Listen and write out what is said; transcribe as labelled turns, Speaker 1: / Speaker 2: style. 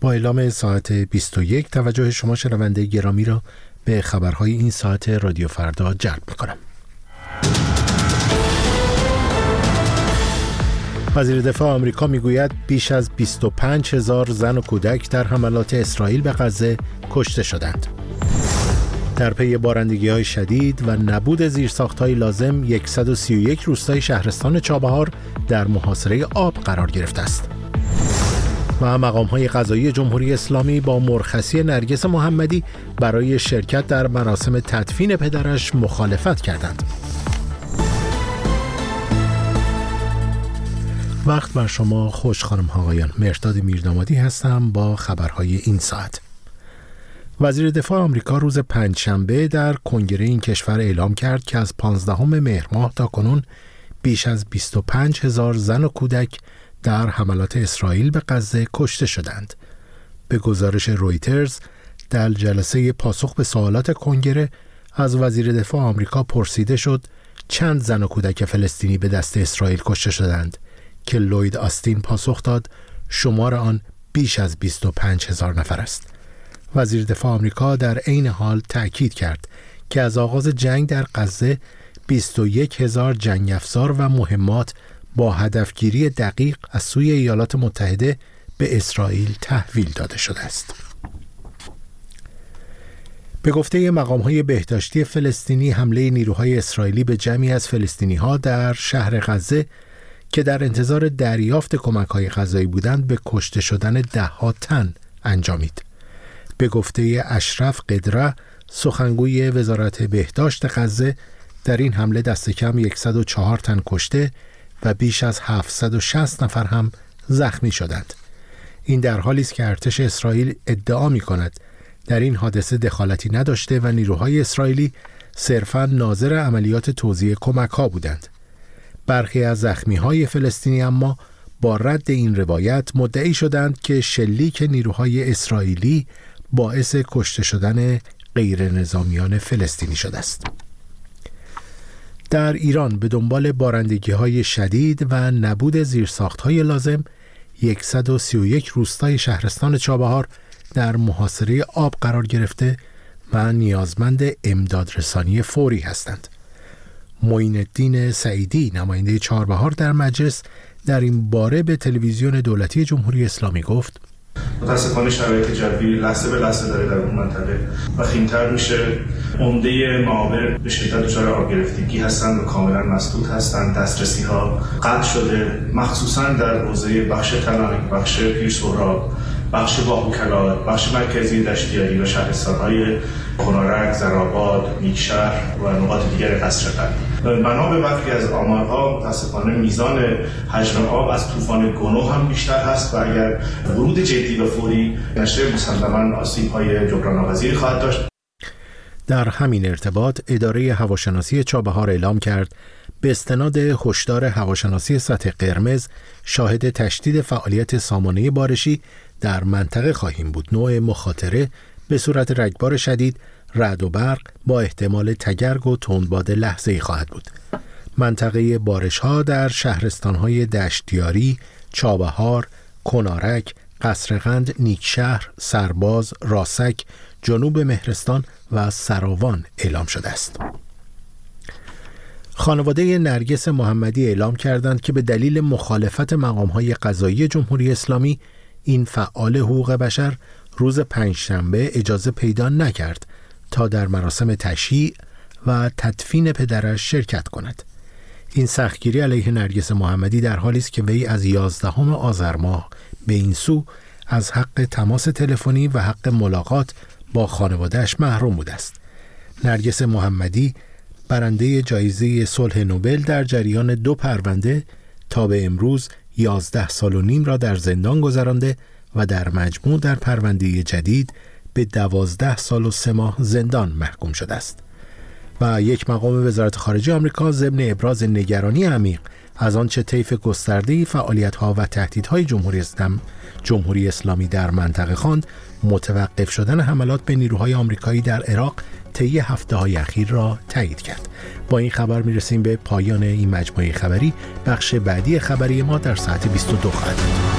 Speaker 1: با اعلام ساعت 21 توجه شما شنونده گرامی را به خبرهای این ساعت رادیو فردا جلب می‌کنم وزیر دفاع آمریکا می‌گوید بیش از 25 هزار زن و کودک در حملات اسرائیل به غزه کشته شدند. در پی بارندگی های شدید و نبود زیرساخت های لازم 131 روستای شهرستان چابهار در محاصره آب قرار گرفته است. و مقام های قضایی جمهوری اسلامی با مرخصی نرگس محمدی برای شرکت در مراسم تدفین پدرش مخالفت کردند. وقت بر شما خوش خانم آقایان مرتاد میردامادی هستم با خبرهای این ساعت وزیر دفاع آمریکا روز پنجشنبه در کنگره این کشور اعلام کرد که از 15 مهر ماه تا کنون بیش از 25 هزار زن و کودک در حملات اسرائیل به غزه کشته شدند. به گزارش رویترز در جلسه پاسخ به سوالات کنگره از وزیر دفاع آمریکا پرسیده شد چند زن و کودک فلسطینی به دست اسرائیل کشته شدند که لوید آستین پاسخ داد شمار آن بیش از 25 هزار نفر است. وزیر دفاع آمریکا در عین حال تأکید کرد که از آغاز جنگ در غزه 21 هزار جنگ افزار و مهمات با هدفگیری دقیق از سوی ایالات متحده به اسرائیل تحویل داده شده است. به گفته مقام های بهداشتی فلسطینی حمله نیروهای اسرائیلی به جمعی از فلسطینی ها در شهر غزه که در انتظار دریافت کمک های غذایی بودند به کشته شدن دهها تن انجامید. به گفته اشرف قدره سخنگوی وزارت بهداشت غزه در این حمله دست کم 104 تن کشته و بیش از 760 نفر هم زخمی شدند. این در حالی است که ارتش اسرائیل ادعا می کند در این حادثه دخالتی نداشته و نیروهای اسرائیلی صرفا ناظر عملیات توزیع کمک ها بودند. برخی از زخمی های فلسطینی اما با رد این روایت مدعی شدند که شلیک نیروهای اسرائیلی باعث کشته شدن غیر نظامیان فلسطینی شده است. در ایران به دنبال بارندگی های شدید و نبود زیرساخت های لازم 131 روستای شهرستان چابهار در محاصره آب قرار گرفته و نیازمند امداد رسانی فوری هستند. معین الدین سعیدی نماینده چهاربهار در مجلس در این باره به تلویزیون دولتی جمهوری اسلامی گفت
Speaker 2: متاسفانه شرایط جوی لحظه به لحظه داره در اون منطقه و خیمتر میشه. عمده معابر به شدت دچار آب گرفتگی هستند و کاملا مسدود هستند دسترسی ها قطع شده. مخصوصا در حوزه بخش تلانک بخش پیرسورا بخش باهوکلا بخش مرکزی دشتیاری و شهرستانهای خنارک، زراباد، نیکشهر و نقاط دیگر قصر قلب بنا به برخی از آمارها متاسفانه میزان حجم آب از طوفان گنو هم بیشتر هست و اگر ورود جدی و فوری نشه مسلما آسیب های جبران خواهد داشت.
Speaker 1: در همین ارتباط اداره هواشناسی چابهار اعلام کرد به استناد هشدار هواشناسی سطح قرمز شاهد تشدید فعالیت سامانه بارشی در منطقه خواهیم بود. نوع مخاطره به صورت رگبار شدید رعد و برق با احتمال تگرگ و تندباد لحظه ای خواهد بود منطقه بارش ها در شهرستان های دشتیاری، چابهار، کنارک، قصرغند، نیکشهر، سرباز، راسک، جنوب مهرستان و سراوان اعلام شده است. خانواده نرگس محمدی اعلام کردند که به دلیل مخالفت های قضایی جمهوری اسلامی این فعال حقوق بشر روز پنجشنبه اجازه پیدا نکرد تا در مراسم تشییع و تدفین پدرش شرکت کند. این سختگیری علیه نرگس محمدی در حالی است که وی از یازدهم آذر ماه به این سو از حق تماس تلفنی و حق ملاقات با خانوادهش محروم بوده است. نرگس محمدی برنده جایزه صلح نوبل در جریان دو پرونده تا به امروز یازده سال و نیم را در زندان گذرانده و در مجموع در پرونده جدید به دوازده سال و سه ماه زندان محکوم شده است و یک مقام وزارت خارجه آمریکا ضمن ابراز نگرانی عمیق از آنچه طیف گسترده ها و تهدیدهای جمهوری اسلام جمهوری اسلامی در منطقه خواند متوقف شدن حملات به نیروهای آمریکایی در عراق طی هفته های اخیر را تایید کرد. با این خبر می‌رسیم به پایان این مجموعه خبری. بخش بعدی خبری ما در ساعت 22 خواهد